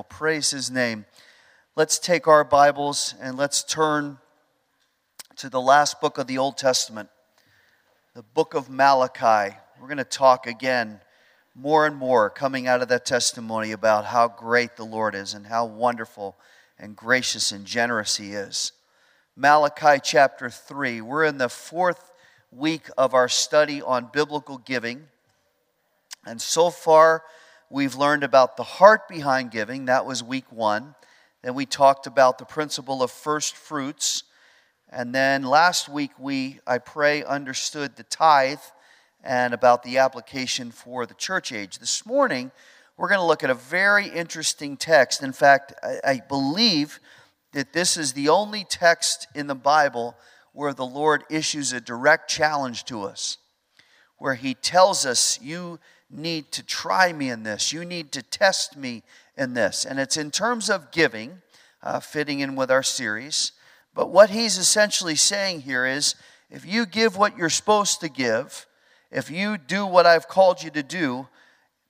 Praise his name. Let's take our Bibles and let's turn to the last book of the Old Testament, the book of Malachi. We're going to talk again more and more coming out of that testimony about how great the Lord is and how wonderful and gracious and generous he is. Malachi chapter 3. We're in the fourth week of our study on biblical giving. And so far, we've learned about the heart behind giving. That was week one. Then we talked about the principle of first fruits. And then last week, we, I pray, understood the tithe and about the application for the church age. This morning, we're going to look at a very interesting text. In fact, I, I believe that this is the only text in the Bible where the Lord issues a direct challenge to us, where He tells us, You need to try me in this, you need to test me in this. And it's in terms of giving, uh, fitting in with our series. But what He's essentially saying here is if you give what you're supposed to give, if you do what I've called you to do,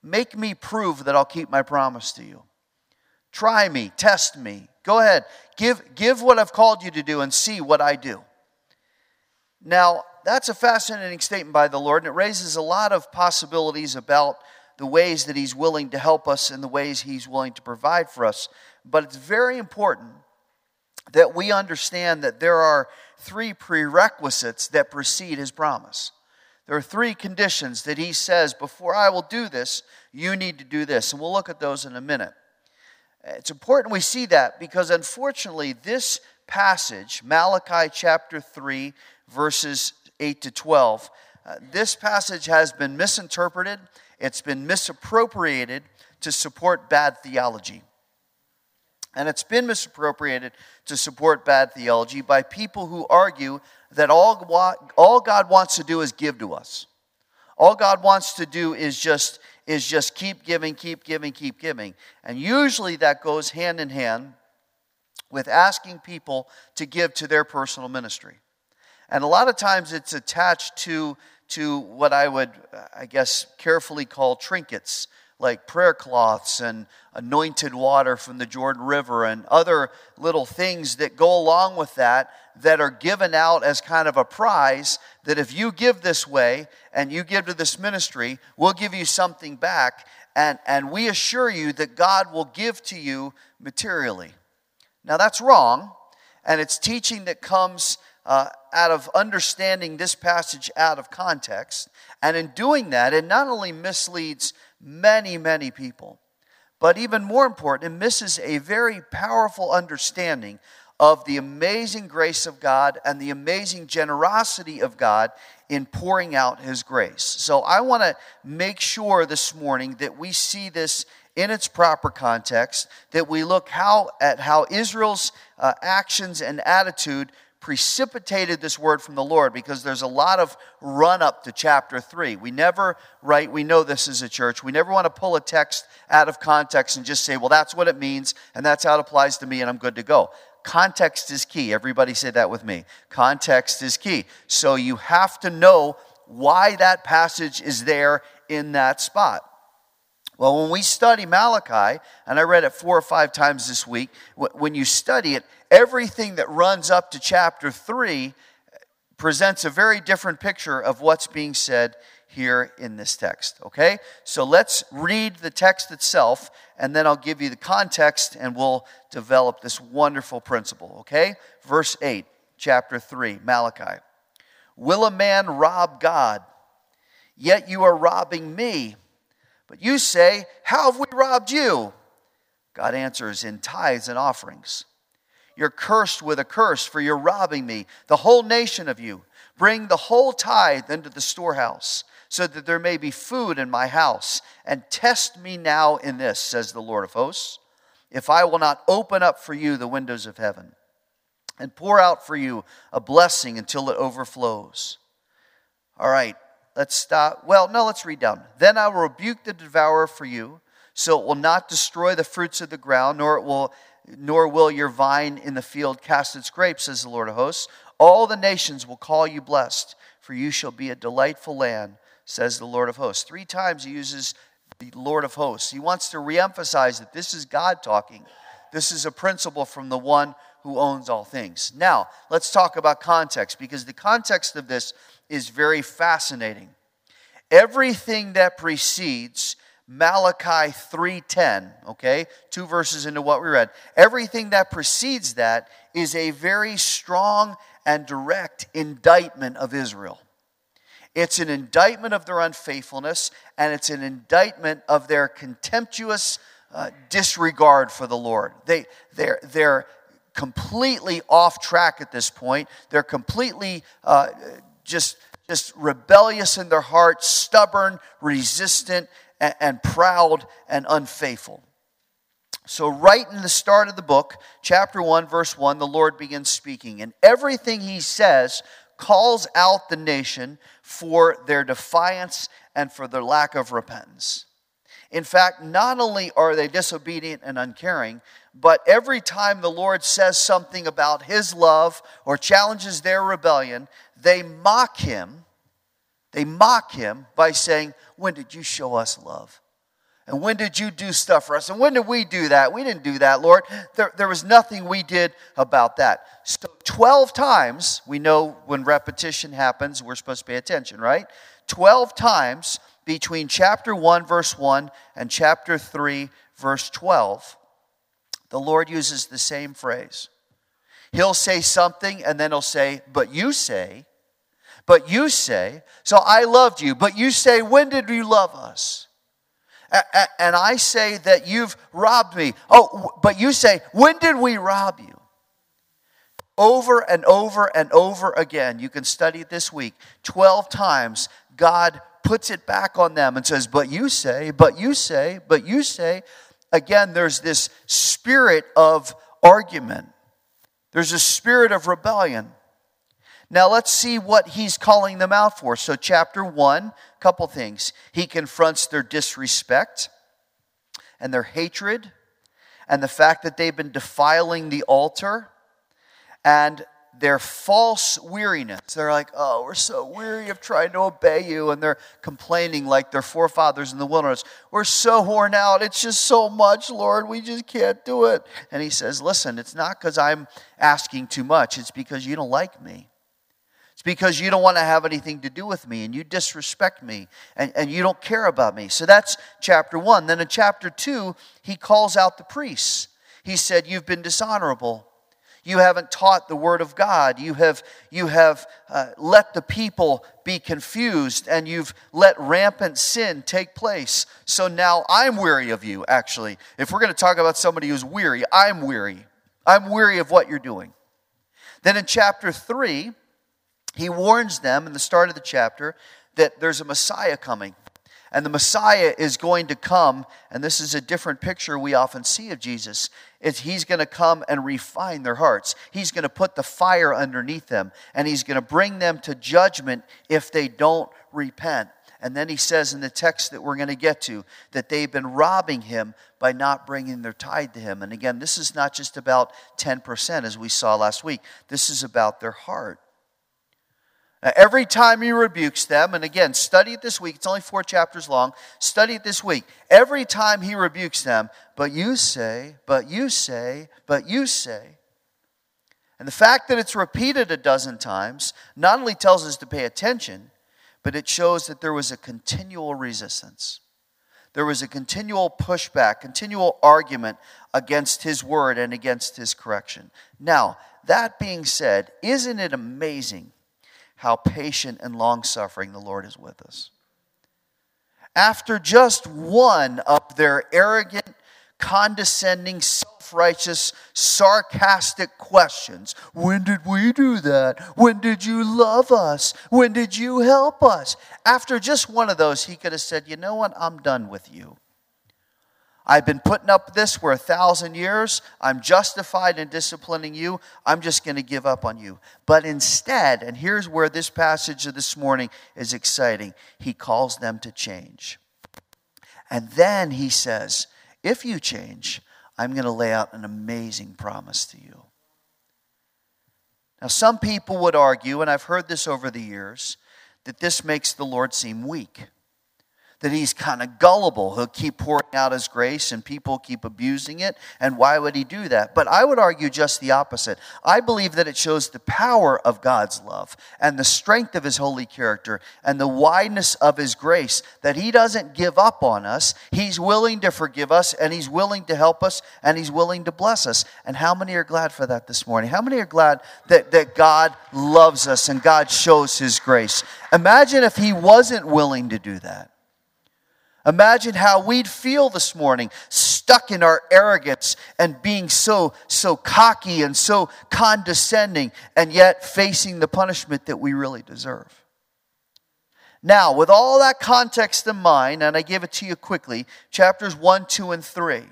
make me prove that I'll keep my promise to you. Try me, test me. Go ahead, give, give what I've called you to do and see what I do. Now, that's a fascinating statement by the Lord, and it raises a lot of possibilities about the ways that He's willing to help us and the ways He's willing to provide for us. But it's very important that we understand that there are three prerequisites that precede His promise. There are three conditions that he says, before I will do this, you need to do this. And we'll look at those in a minute. It's important we see that because unfortunately, this passage, Malachi chapter 3, verses 8 to 12, uh, this passage has been misinterpreted, it's been misappropriated to support bad theology. And it's been misappropriated to support bad theology by people who argue that all, all God wants to do is give to us. All God wants to do is just, is just keep giving, keep giving, keep giving. And usually that goes hand in hand with asking people to give to their personal ministry. And a lot of times it's attached to, to what I would, uh, I guess, carefully call trinkets like prayer cloths and anointed water from the Jordan River and other little things that go along with that that are given out as kind of a prize that if you give this way and you give to this ministry, we'll give you something back. And, and we assure you that God will give to you materially. Now, that's wrong, and it's teaching that comes uh, out of understanding this passage out of context. And in doing that, it not only misleads many, many people. But even more important, it misses a very powerful understanding of the amazing grace of God and the amazing generosity of God in pouring out His grace. So I want to make sure this morning that we see this in its proper context, that we look how, at how Israel's uh, actions and attitude precipitated this word from the Lord because there's a lot of run up to chapter 3. We never, right, we know this is a church. We never want to pull a text out of context and just say, well, that's what it means and that's how it applies to me and I'm good to go. Context is key. Everybody say that with me. Context is key. So you have to know why that passage is there in that spot. Well, when we study Malachi, and I read it four or five times this week, when you study it, everything that runs up to chapter 3 presents a very different picture of what's being said here in this text. Okay? So let's read the text itself, and then I'll give you the context and we'll develop this wonderful principle. Okay? Verse 8, chapter 3, Malachi. Will a man rob God? Yet you are robbing me. But you say, How have we robbed you? God answers, In tithes and offerings. You're cursed with a curse, for you're robbing me, the whole nation of you. Bring the whole tithe into the storehouse, so that there may be food in my house. And test me now in this, says the Lord of hosts, if I will not open up for you the windows of heaven and pour out for you a blessing until it overflows. All right, let's stop. Well, no, let's read down. Then I will rebuke the devourer for you, so it will not destroy the fruits of the ground, nor it will nor will your vine in the field cast its grapes, says the Lord of hosts. All the nations will call you blessed, for you shall be a delightful land, says the Lord of hosts. Three times he uses the Lord of hosts. He wants to reemphasize that this is God talking. This is a principle from the one who owns all things. Now, let's talk about context because the context of this is very fascinating. Everything that precedes Malachi 3:10, okay? Two verses into what we read. Everything that precedes that is a very strong and direct indictment of Israel. It's an indictment of their unfaithfulness and it's an indictment of their contemptuous uh, disregard for the Lord. They they're they're completely off track at this point. They're completely uh, just just rebellious in their hearts, stubborn, resistant, and, and proud and unfaithful. So, right in the start of the book, chapter 1, verse 1, the Lord begins speaking. And everything he says calls out the nation for their defiance and for their lack of repentance. In fact, not only are they disobedient and uncaring, but every time the Lord says something about his love or challenges their rebellion, they mock him. They mock him by saying, When did you show us love? And when did you do stuff for us? And when did we do that? We didn't do that, Lord. There, there was nothing we did about that. So, 12 times, we know when repetition happens, we're supposed to pay attention, right? 12 times between chapter 1, verse 1, and chapter 3, verse 12, the Lord uses the same phrase. He'll say something, and then he'll say, But you say, but you say, So I loved you, but you say, When did you love us? and I say that you've robbed me. Oh, but you say, when did we rob you? Over and over and over again, you can study this week. 12 times, God puts it back on them and says, But you say, but you say, but you say. Again, there's this spirit of argument, there's a spirit of rebellion. Now let's see what he's calling them out for. So, chapter one, couple things. He confronts their disrespect and their hatred and the fact that they've been defiling the altar and their false weariness. They're like, oh, we're so weary of trying to obey you. And they're complaining like their forefathers in the wilderness. We're so worn out. It's just so much, Lord. We just can't do it. And he says, listen, it's not because I'm asking too much, it's because you don't like me. It's because you don't want to have anything to do with me and you disrespect me and, and you don't care about me. So that's chapter one. Then in chapter two, he calls out the priests. He said, You've been dishonorable. You haven't taught the word of God. You have, you have uh, let the people be confused and you've let rampant sin take place. So now I'm weary of you, actually. If we're going to talk about somebody who's weary, I'm weary. I'm weary of what you're doing. Then in chapter 3, he warns them in the start of the chapter that there's a Messiah coming. And the Messiah is going to come, and this is a different picture we often see of Jesus. It's, he's going to come and refine their hearts. He's going to put the fire underneath them, and he's going to bring them to judgment if they don't repent. And then he says in the text that we're going to get to that they've been robbing him by not bringing their tithe to him. And again, this is not just about 10%, as we saw last week, this is about their heart. Now, every time he rebukes them, and again, study it this week, it's only four chapters long. Study it this week. Every time he rebukes them, but you say, but you say, but you say. And the fact that it's repeated a dozen times not only tells us to pay attention, but it shows that there was a continual resistance. There was a continual pushback, continual argument against his word and against his correction. Now, that being said, isn't it amazing? How patient and long suffering the Lord is with us. After just one of their arrogant, condescending, self righteous, sarcastic questions When did we do that? When did you love us? When did you help us? After just one of those, he could have said, You know what? I'm done with you. I've been putting up this for a thousand years. I'm justified in disciplining you. I'm just going to give up on you. But instead, and here's where this passage of this morning is exciting, he calls them to change. And then he says, If you change, I'm going to lay out an amazing promise to you. Now, some people would argue, and I've heard this over the years, that this makes the Lord seem weak that he's kind of gullible. He'll keep pouring out his grace and people keep abusing it. And why would he do that? But I would argue just the opposite. I believe that it shows the power of God's love and the strength of his holy character and the wideness of his grace that he doesn't give up on us. He's willing to forgive us and he's willing to help us and he's willing to bless us. And how many are glad for that this morning? How many are glad that, that God loves us and God shows his grace? Imagine if he wasn't willing to do that. Imagine how we'd feel this morning, stuck in our arrogance and being so, so cocky and so condescending, and yet facing the punishment that we really deserve. Now, with all that context in mind, and I give it to you quickly, chapters 1, 2, and 3,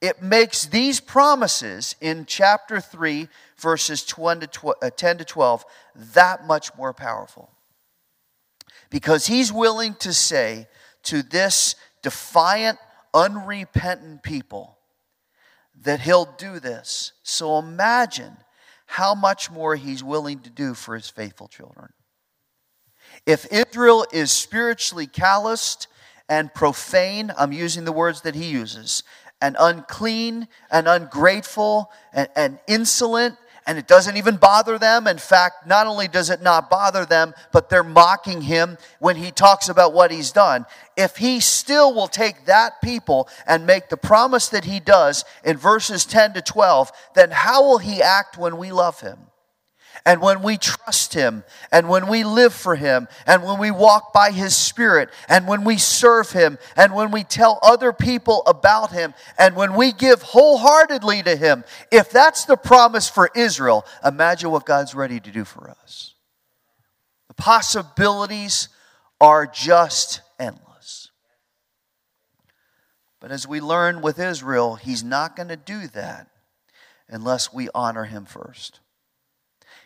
it makes these promises in chapter 3, verses uh, uh, 10 to 12, that much more powerful. Because he's willing to say, to this defiant, unrepentant people that he'll do this. So imagine how much more he's willing to do for his faithful children. If Israel is spiritually calloused and profane, I'm using the words that he uses, and unclean and ungrateful and, and insolent and it doesn't even bother them. In fact, not only does it not bother them, but they're mocking him when he talks about what he's done. If he still will take that people and make the promise that he does in verses 10 to 12, then how will he act when we love him? And when we trust Him, and when we live for Him, and when we walk by His Spirit, and when we serve Him, and when we tell other people about Him, and when we give wholeheartedly to Him, if that's the promise for Israel, imagine what God's ready to do for us. The possibilities are just endless. But as we learn with Israel, He's not going to do that unless we honor Him first.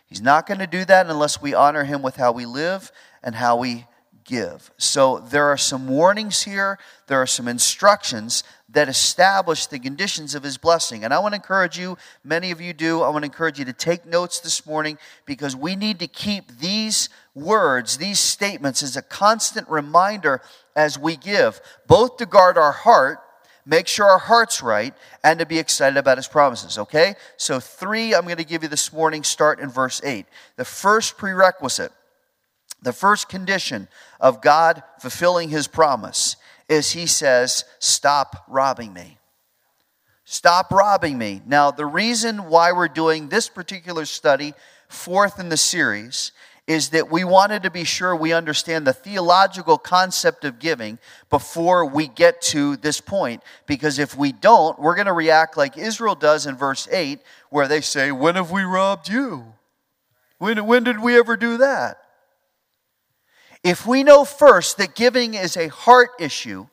He's not going to do that unless we honor him with how we live and how we give. So there are some warnings here, there are some instructions that establish the conditions of his blessing. And I want to encourage you, many of you do, I want to encourage you to take notes this morning because we need to keep these words, these statements, as a constant reminder as we give, both to guard our heart make sure our heart's right, and to be excited about his promises, okay? So, three I'm going to give you this morning start in verse 8. The first prerequisite, the first condition of God fulfilling his promise is he says, Stop robbing me. Stop robbing me. Now, the reason why we're doing this particular study, fourth in the series, is that we wanted to be sure we understand the theological concept of giving before we get to this point. Because if we don't, we're going to react like Israel does in verse 8, where they say, When have we robbed you? When, when did we ever do that? If we know first that giving is a heart issue,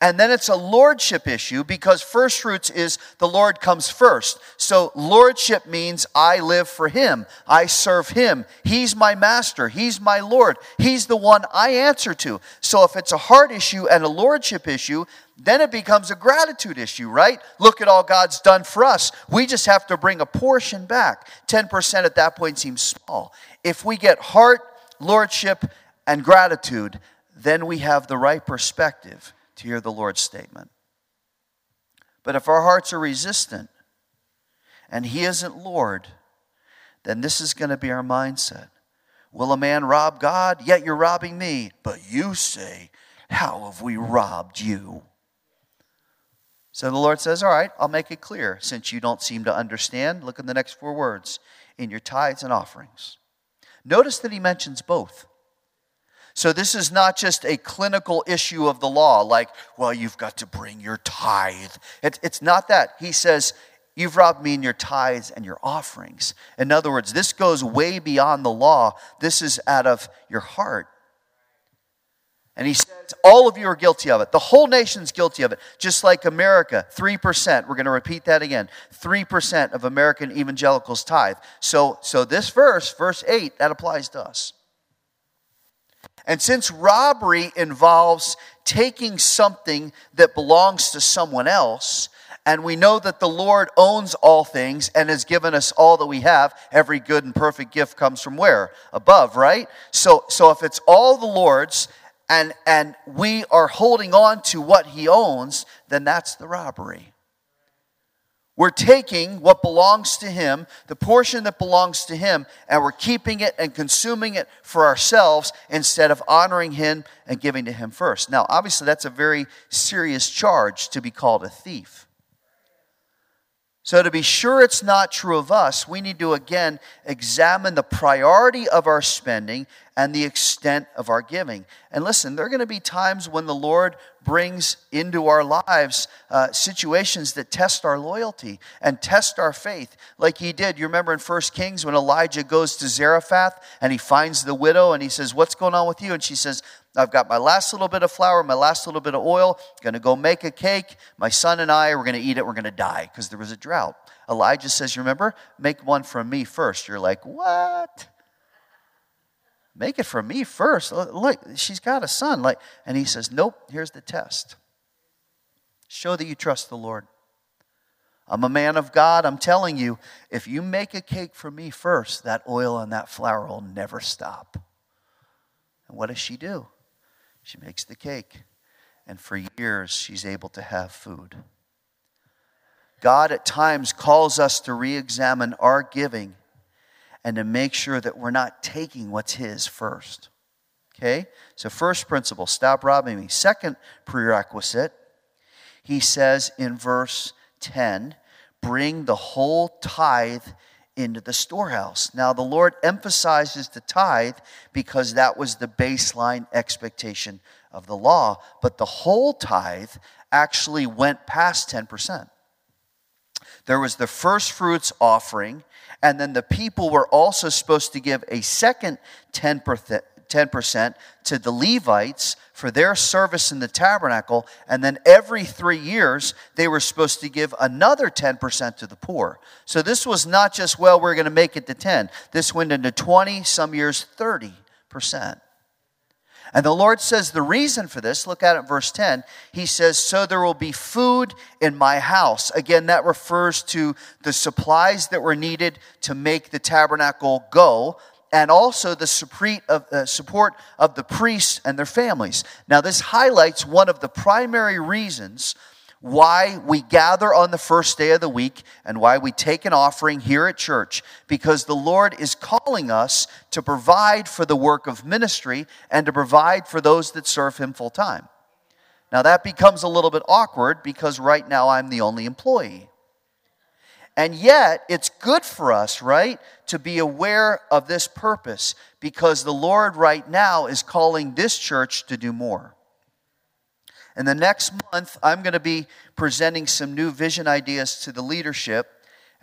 and then it's a lordship issue because first fruits is the Lord comes first. So lordship means I live for Him. I serve Him. He's my master. He's my Lord. He's the one I answer to. So if it's a heart issue and a lordship issue, then it becomes a gratitude issue, right? Look at all God's done for us. We just have to bring a portion back. 10% at that point seems small. If we get heart, lordship, and gratitude, then we have the right perspective to hear the Lord's statement. But if our hearts are resistant and He isn't Lord, then this is going to be our mindset. Will a man rob God? Yet you're robbing me. But you say, How have we robbed you? So the Lord says, All right, I'll make it clear. Since you don't seem to understand, look at the next four words in your tithes and offerings. Notice that He mentions both. So this is not just a clinical issue of the law, like, well, you've got to bring your tithe. It, it's not that. He says, You've robbed me in your tithes and your offerings. In other words, this goes way beyond the law. This is out of your heart. And he says, All of you are guilty of it. The whole nation's guilty of it. Just like America, 3%. We're going to repeat that again. 3% of American evangelicals tithe. So, so this verse, verse 8, that applies to us. And since robbery involves taking something that belongs to someone else, and we know that the Lord owns all things and has given us all that we have, every good and perfect gift comes from where? Above, right? So, so if it's all the Lord's, and, and we are holding on to what he owns, then that's the robbery. We're taking what belongs to Him, the portion that belongs to Him, and we're keeping it and consuming it for ourselves instead of honoring Him and giving to Him first. Now, obviously, that's a very serious charge to be called a thief. So, to be sure it's not true of us, we need to again examine the priority of our spending and the extent of our giving. And listen, there are going to be times when the Lord brings into our lives uh, situations that test our loyalty and test our faith, like he did. You remember in 1 Kings when Elijah goes to Zarephath and he finds the widow and he says, What's going on with you? And she says, I've got my last little bit of flour, my last little bit of oil, going to go make a cake. My son and I, we're going to eat it, we're going to die because there was a drought. Elijah says, You remember? Make one from me first. You're like, What? Make it for me first. Look, she's got a son. Like, and he says, Nope, here's the test. Show that you trust the Lord. I'm a man of God. I'm telling you, if you make a cake for me first, that oil and that flour will never stop. And what does she do? She makes the cake. And for years, she's able to have food. God at times calls us to re examine our giving and to make sure that we're not taking what's His first. Okay? So, first principle stop robbing me. Second prerequisite, he says in verse 10 bring the whole tithe into the storehouse. Now, the Lord emphasizes the tithe because that was the baseline expectation of the law, but the whole tithe actually went past 10%. There was the first fruits offering, and then the people were also supposed to give a second 10%, 10% to the Levites for their service in the tabernacle. And then every three years, they were supposed to give another 10% to the poor. So this was not just, well, we're going to make it to 10. This went into 20, some years 30%. And the Lord says the reason for this, look at it verse 10. He says, So there will be food in my house. Again, that refers to the supplies that were needed to make the tabernacle go and also the uh, support of the priests and their families. Now, this highlights one of the primary reasons why we gather on the first day of the week and why we take an offering here at church because the Lord is calling us to provide for the work of ministry and to provide for those that serve Him full time. Now, that becomes a little bit awkward because right now I'm the only employee. And yet, it's good for us, right, to be aware of this purpose because the Lord right now is calling this church to do more. In the next month, I'm going to be presenting some new vision ideas to the leadership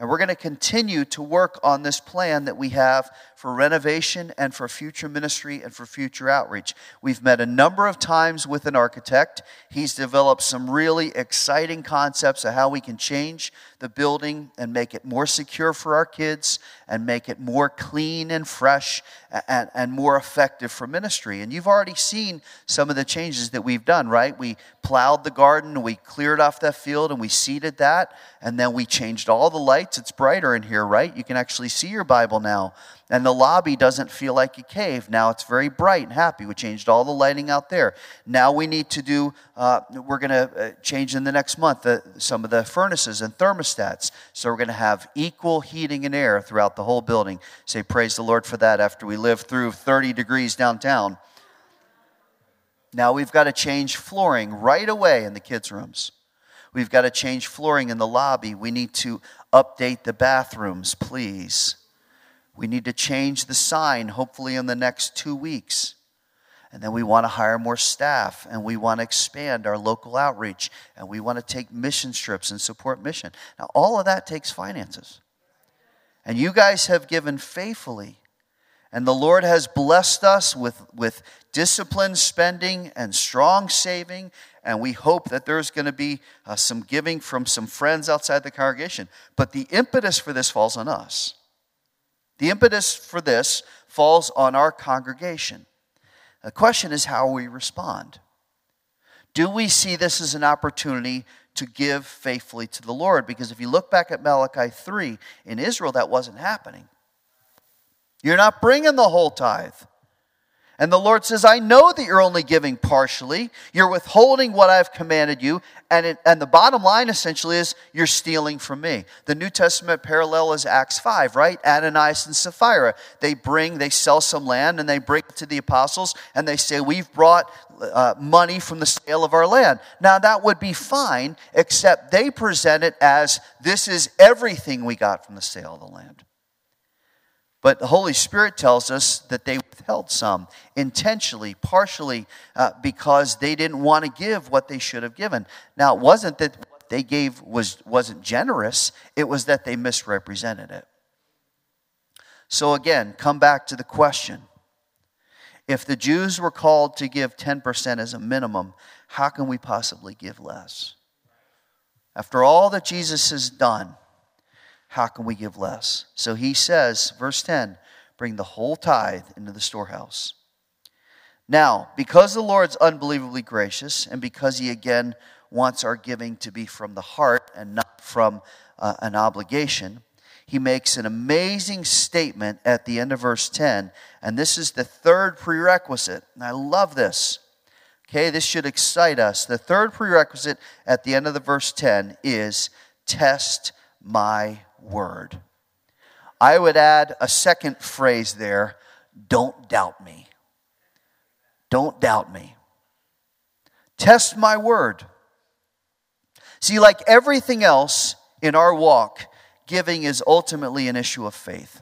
and we're going to continue to work on this plan that we have for renovation and for future ministry and for future outreach. We've met a number of times with an architect. He's developed some really exciting concepts of how we can change the building and make it more secure for our kids and make it more clean and fresh and, and more effective for ministry. And you've already seen some of the changes that we've done, right? We plowed the garden, we cleared off that field, and we seeded that, and then we changed all the lights. It's brighter in here, right? You can actually see your Bible now. And the lobby doesn't feel like a cave. Now it's very bright and happy. We changed all the lighting out there. Now we need to do, uh, we're going to uh, change in the next month the, some of the furnaces and thermostats. So we're going to have equal heating and air throughout the whole building. Say, praise the Lord for that after we live through 30 degrees downtown. Now we've got to change flooring right away in the kids' rooms. We've got to change flooring in the lobby. We need to update the bathrooms, please. We need to change the sign, hopefully, in the next two weeks. And then we want to hire more staff and we want to expand our local outreach and we want to take mission trips and support mission. Now, all of that takes finances. And you guys have given faithfully. And the Lord has blessed us with, with disciplined spending and strong saving. And we hope that there's going to be uh, some giving from some friends outside the congregation. But the impetus for this falls on us. The impetus for this falls on our congregation. The question is how we respond. Do we see this as an opportunity to give faithfully to the Lord? Because if you look back at Malachi 3, in Israel, that wasn't happening. You're not bringing the whole tithe. And the Lord says, I know that you're only giving partially. You're withholding what I've commanded you. And, it, and the bottom line essentially is you're stealing from me. The New Testament parallel is Acts 5, right? Ananias and Sapphira. They bring, they sell some land and they bring it to the apostles and they say, We've brought uh, money from the sale of our land. Now, that would be fine, except they present it as this is everything we got from the sale of the land. But the Holy Spirit tells us that they withheld some intentionally, partially, uh, because they didn't want to give what they should have given. Now, it wasn't that what they gave was, wasn't generous, it was that they misrepresented it. So, again, come back to the question if the Jews were called to give 10% as a minimum, how can we possibly give less? After all that Jesus has done, how can we give less? So he says, verse 10, bring the whole tithe into the storehouse. Now, because the Lord's unbelievably gracious, and because he again wants our giving to be from the heart and not from uh, an obligation, he makes an amazing statement at the end of verse 10. And this is the third prerequisite. And I love this. Okay, this should excite us. The third prerequisite at the end of the verse 10 is test my word. I would add a second phrase there don't doubt me. Don't doubt me. Test my word. See, like everything else in our walk, giving is ultimately an issue of faith.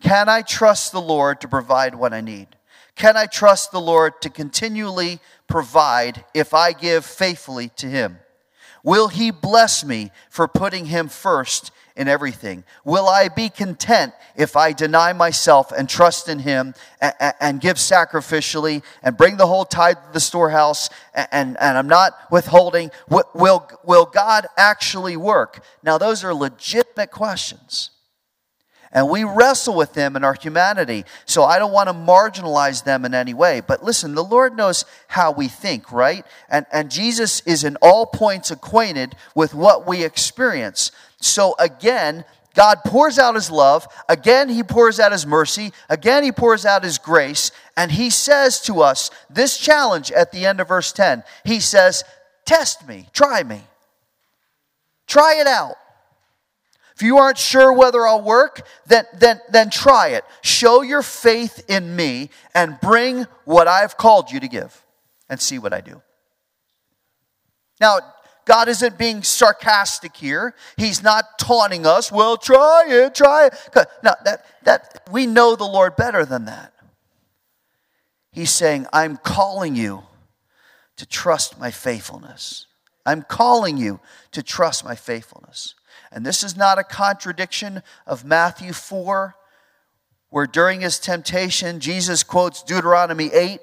Can I trust the Lord to provide what I need? Can I trust the Lord to continually provide if I give faithfully to Him? Will He bless me for putting Him first in everything? Will I be content if I deny myself and trust in Him and, and give sacrificially and bring the whole tithe to the storehouse and, and, and I'm not withholding? Will, will God actually work? Now, those are legitimate questions. And we wrestle with them in our humanity. So I don't want to marginalize them in any way. But listen, the Lord knows how we think, right? And, and Jesus is in all points acquainted with what we experience. So again, God pours out his love. Again, he pours out his mercy. Again, he pours out his grace. And he says to us this challenge at the end of verse 10. He says, Test me, try me, try it out. If you aren't sure whether I'll work, then, then, then try it. Show your faith in me and bring what I've called you to give and see what I do. Now, God isn't being sarcastic here. He's not taunting us. Well, try it, try it. No, that, that, we know the Lord better than that. He's saying, I'm calling you to trust my faithfulness. I'm calling you to trust my faithfulness. And this is not a contradiction of Matthew 4, where during his temptation, Jesus quotes Deuteronomy 8,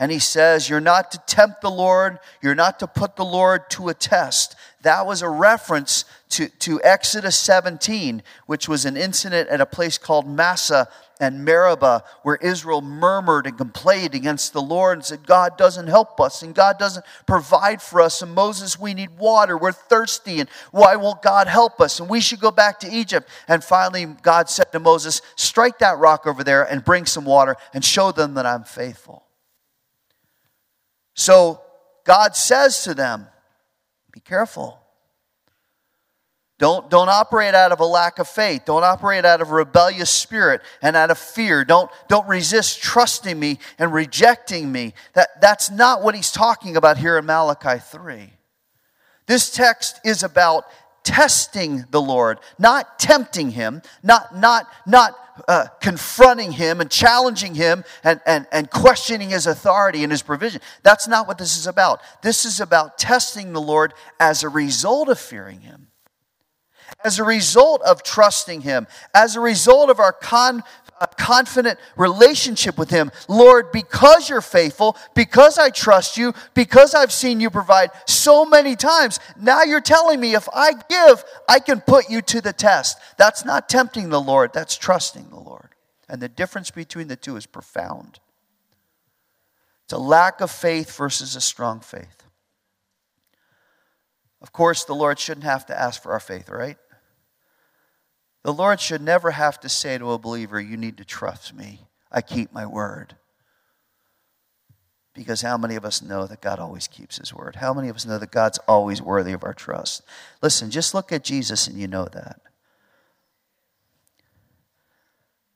and he says, You're not to tempt the Lord, you're not to put the Lord to a test. That was a reference to, to Exodus 17, which was an incident at a place called Massah and Meribah, where Israel murmured and complained against the Lord and said, God doesn't help us and God doesn't provide for us. And Moses, we need water. We're thirsty. And why won't God help us? And we should go back to Egypt. And finally, God said to Moses, Strike that rock over there and bring some water and show them that I'm faithful. So God says to them, Be careful. Don't, don't operate out of a lack of faith. Don't operate out of a rebellious spirit and out of fear. Don't, don't resist trusting me and rejecting me. That, that's not what he's talking about here in Malachi 3. This text is about testing the Lord, not tempting him, not, not, not uh, confronting him and challenging him and, and, and questioning his authority and his provision. That's not what this is about. This is about testing the Lord as a result of fearing him as a result of trusting Him, as a result of our con, uh, confident relationship with Him. Lord, because you're faithful, because I trust you, because I've seen you provide so many times, now you're telling me if I give, I can put you to the test. That's not tempting the Lord, that's trusting the Lord. And the difference between the two is profound. It's a lack of faith versus a strong faith. Of course, the Lord shouldn't have to ask for our faith, right? The Lord should never have to say to a believer, You need to trust me. I keep my word. Because how many of us know that God always keeps his word? How many of us know that God's always worthy of our trust? Listen, just look at Jesus and you know that.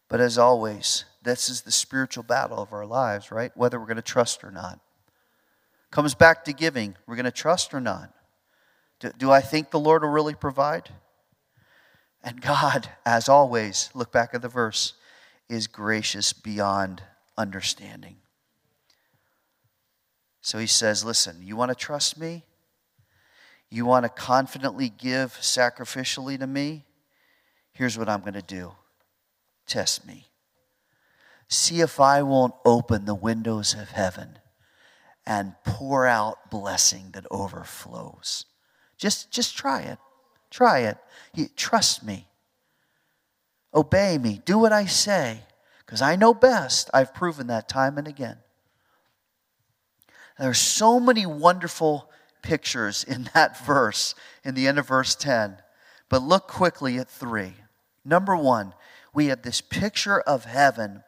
But as always, this is the spiritual battle of our lives, right? Whether we're going to trust or not. Comes back to giving. We're going to trust or not? Do, do I think the Lord will really provide? And God, as always, look back at the verse, is gracious beyond understanding. So he says, Listen, you want to trust me? You want to confidently give sacrificially to me? Here's what I'm going to do test me. See if I won't open the windows of heaven and pour out blessing that overflows. Just, just try it. Try it. Trust me. Obey me. Do what I say because I know best. I've proven that time and again. There are so many wonderful pictures in that verse, in the end of verse 10. But look quickly at three. Number one, we have this picture of heaven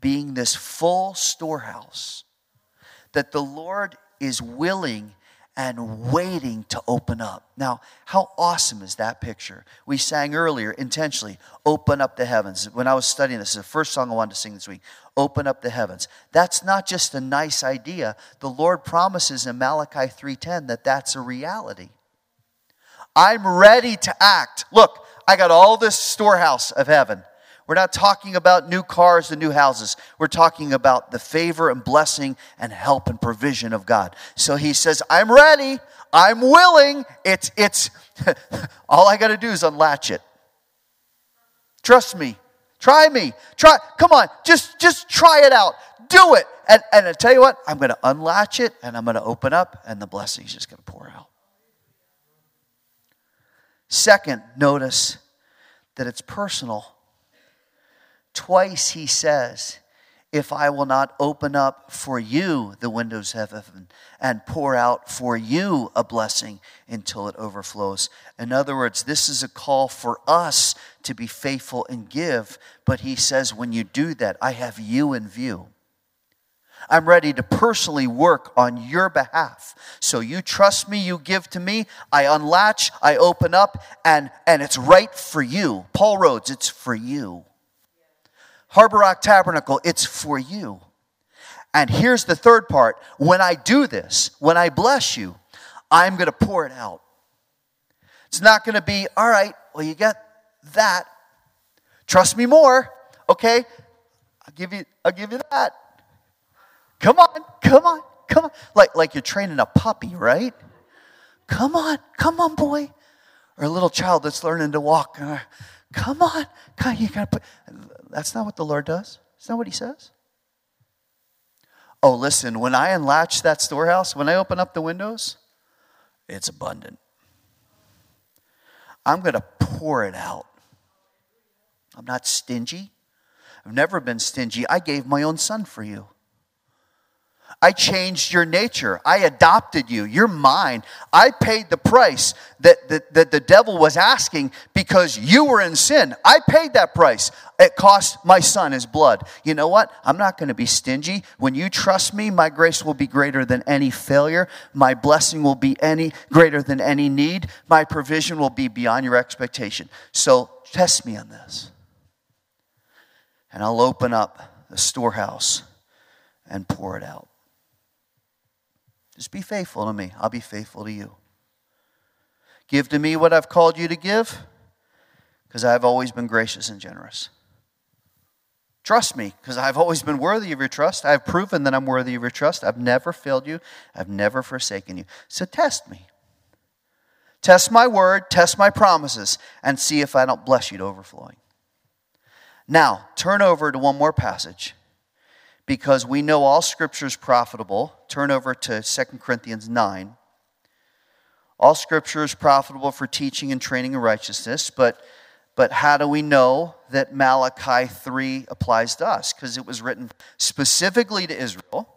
being this full storehouse that the Lord is willing and waiting to open up. Now, how awesome is that picture? We sang earlier intentionally, Open Up the Heavens. When I was studying this, the first song I wanted to sing this week, Open Up the Heavens. That's not just a nice idea. The Lord promises in Malachi 3:10 that that's a reality. I'm ready to act. Look, I got all this storehouse of heaven. We're not talking about new cars and new houses. We're talking about the favor and blessing and help and provision of God. So he says, I'm ready. I'm willing. It's, it's, all I got to do is unlatch it. Trust me. Try me. Try, come on. Just, just try it out. Do it. And, and I tell you what, I'm going to unlatch it and I'm going to open up and the blessing's is just going to pour out. Second, notice that it's personal. Twice he says, If I will not open up for you the windows of heaven and pour out for you a blessing until it overflows. In other words, this is a call for us to be faithful and give. But he says, When you do that, I have you in view. I'm ready to personally work on your behalf. So you trust me, you give to me, I unlatch, I open up, and, and it's right for you. Paul Rhodes, it's for you. Harbor Rock Tabernacle, it's for you. And here's the third part when I do this, when I bless you, I'm going to pour it out. It's not going to be, all right, well, you get that. Trust me more. Okay, I'll give you, I'll give you that. Come on, come on, come on. Like, like you're training a puppy, right? Come on, come on, boy. Or a little child that's learning to walk. Uh, Come on, come, you gotta put. That's not what the Lord does. Is that what He says? Oh, listen, when I unlatch that storehouse, when I open up the windows, it's abundant. I'm going to pour it out. I'm not stingy. I've never been stingy. I gave my own son for you. I changed your nature. I adopted you. You're mine. I paid the price that, that, that, the devil was asking because you were in sin. I paid that price. It cost my son his blood. You know what? I'm not going to be stingy. When you trust me, my grace will be greater than any failure. My blessing will be any greater than any need. My provision will be beyond your expectation. So test me on this. And I'll open up the storehouse and pour it out. Just be faithful to me. I'll be faithful to you. Give to me what I've called you to give, because I've always been gracious and generous. Trust me, because I've always been worthy of your trust. I've proven that I'm worthy of your trust. I've never failed you, I've never forsaken you. So test me. Test my word, test my promises, and see if I don't bless you to overflowing. Now, turn over to one more passage because we know all scripture is profitable. Turn over to 2 Corinthians 9. All scripture is profitable for teaching and training in righteousness, but, but how do we know that Malachi 3 applies to us? Because it was written specifically to Israel,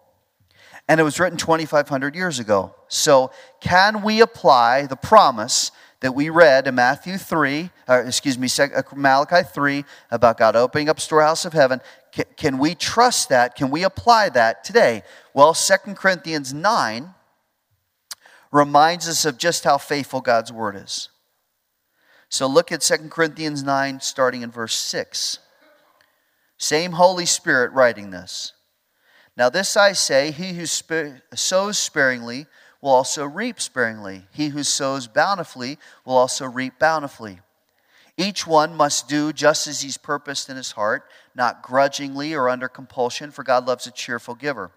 and it was written 2,500 years ago. So, can we apply the promise that we read in Matthew 3, or excuse me, uh, Malachi 3, about God opening up storehouse of heaven, can, we trust that? Can we apply that today? Well, 2 Corinthians 9 reminds us of just how faithful God's word is. So look at 2 Corinthians 9, starting in verse 6. Same Holy Spirit writing this. Now, this I say he who sows sparingly will also reap sparingly. He who sows bountifully will also reap bountifully. Each one must do just as he's purposed in his heart, not grudgingly or under compulsion, for God loves a cheerful giver.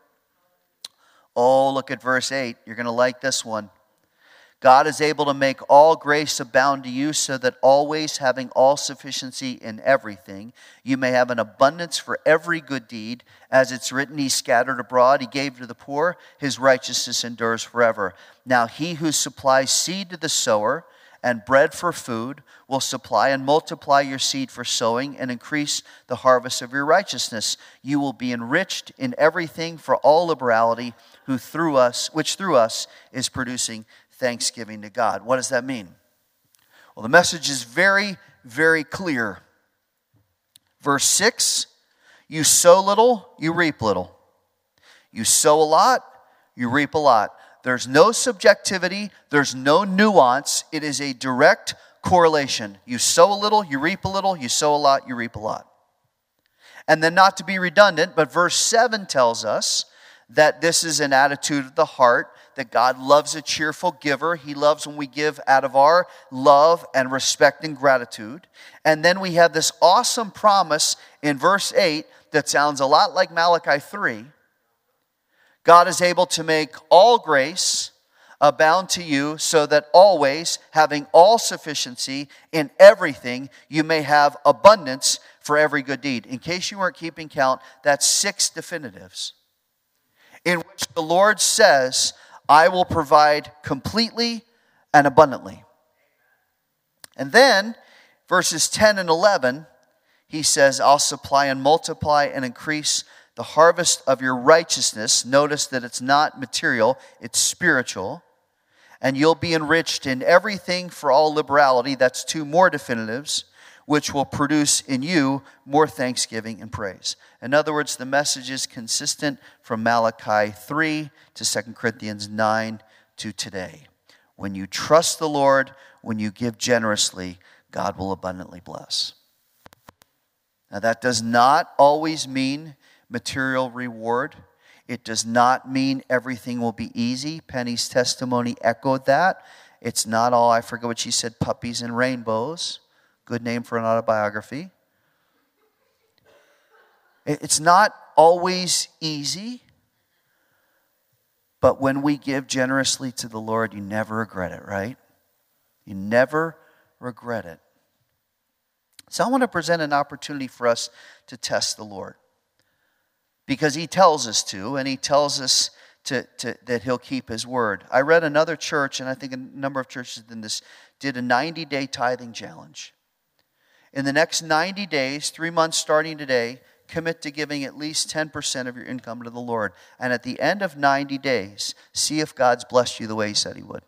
Oh, look at verse 8. You're going to like this one. God is able to make all grace abound to you, so that always having all sufficiency in everything, you may have an abundance for every good deed. As it's written, He scattered abroad, He gave to the poor, His righteousness endures forever. Now, He who supplies seed to the sower and bread for food will supply and multiply your seed for sowing and increase the harvest of your righteousness. You will be enriched in everything for all liberality, who through us, which through us is producing thanksgiving to God. What does that mean? Well, the message is very, very clear. Verse 6 You sow little, you reap little. You sow a lot, you reap a lot. There's no subjectivity, there's no nuance. It is a direct correlation. You sow a little, you reap a little, you sow a lot, you reap a lot. And then, not to be redundant, but verse 7 tells us that this is an attitude of the heart that God loves a cheerful giver. He loves when we give out of our love and respect and gratitude. And then we have this awesome promise in verse 8 that sounds a lot like Malachi 3. God is able to make all grace abound to you, so that always, having all sufficiency in everything, you may have abundance for every good deed. In case you weren't keeping count, that's six definitives in which the Lord says, I will provide completely and abundantly. And then, verses 10 and 11, he says, I'll supply and multiply and increase the harvest of your righteousness. Notice that it's not material, it's spiritual. And you'll be enriched in everything for all liberality. That's two more definitives, which will produce in you more thanksgiving and praise. In other words, the message is consistent from Malachi 3 to 2 Corinthians 9 to today. When you trust the Lord, when you give generously, God will abundantly bless. Now, that does not always mean material reward. It does not mean everything will be easy. Penny's testimony echoed that. It's not all, I forget what she said, puppies and rainbows. Good name for an autobiography. It's not always easy, but when we give generously to the Lord, you never regret it, right? You never regret it. So I want to present an opportunity for us to test the Lord because He tells us to, and He tells us to, to, that He'll keep His word. I read another church, and I think a number of churches in this did a 90 day tithing challenge. In the next 90 days, three months starting today, commit to giving at least 10% of your income to the Lord. And at the end of 90 days, see if God's blessed you the way He said He would.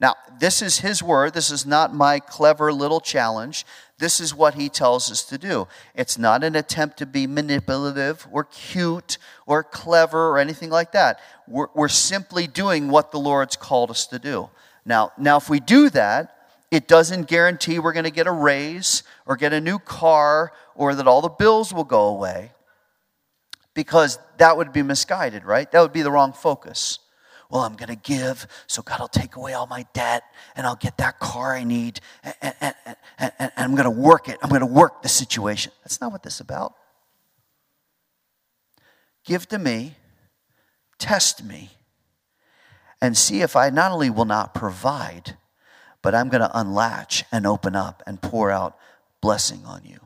Now, this is His word. This is not my clever little challenge. This is what He tells us to do. It's not an attempt to be manipulative or cute or clever or anything like that. We're, we're simply doing what the Lord's called us to do. Now, now, if we do that, it doesn't guarantee we're going to get a raise or get a new car or that all the bills will go away because that would be misguided, right? That would be the wrong focus. Well, I'm going to give, so God will take away all my debt and I'll get that car I need and, and, and, and I'm going to work it. I'm going to work the situation. That's not what this is about. Give to me, test me, and see if I not only will not provide, but I'm going to unlatch and open up and pour out blessing on you.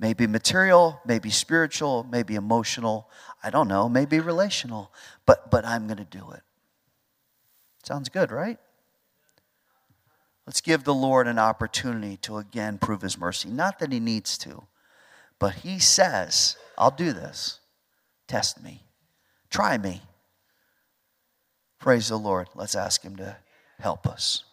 Maybe material, maybe spiritual, maybe emotional, I don't know, maybe relational, but, but I'm going to do it. Sounds good, right? Let's give the Lord an opportunity to again prove his mercy. Not that he needs to, but he says, I'll do this. Test me, try me. Praise the Lord. Let's ask him to help us.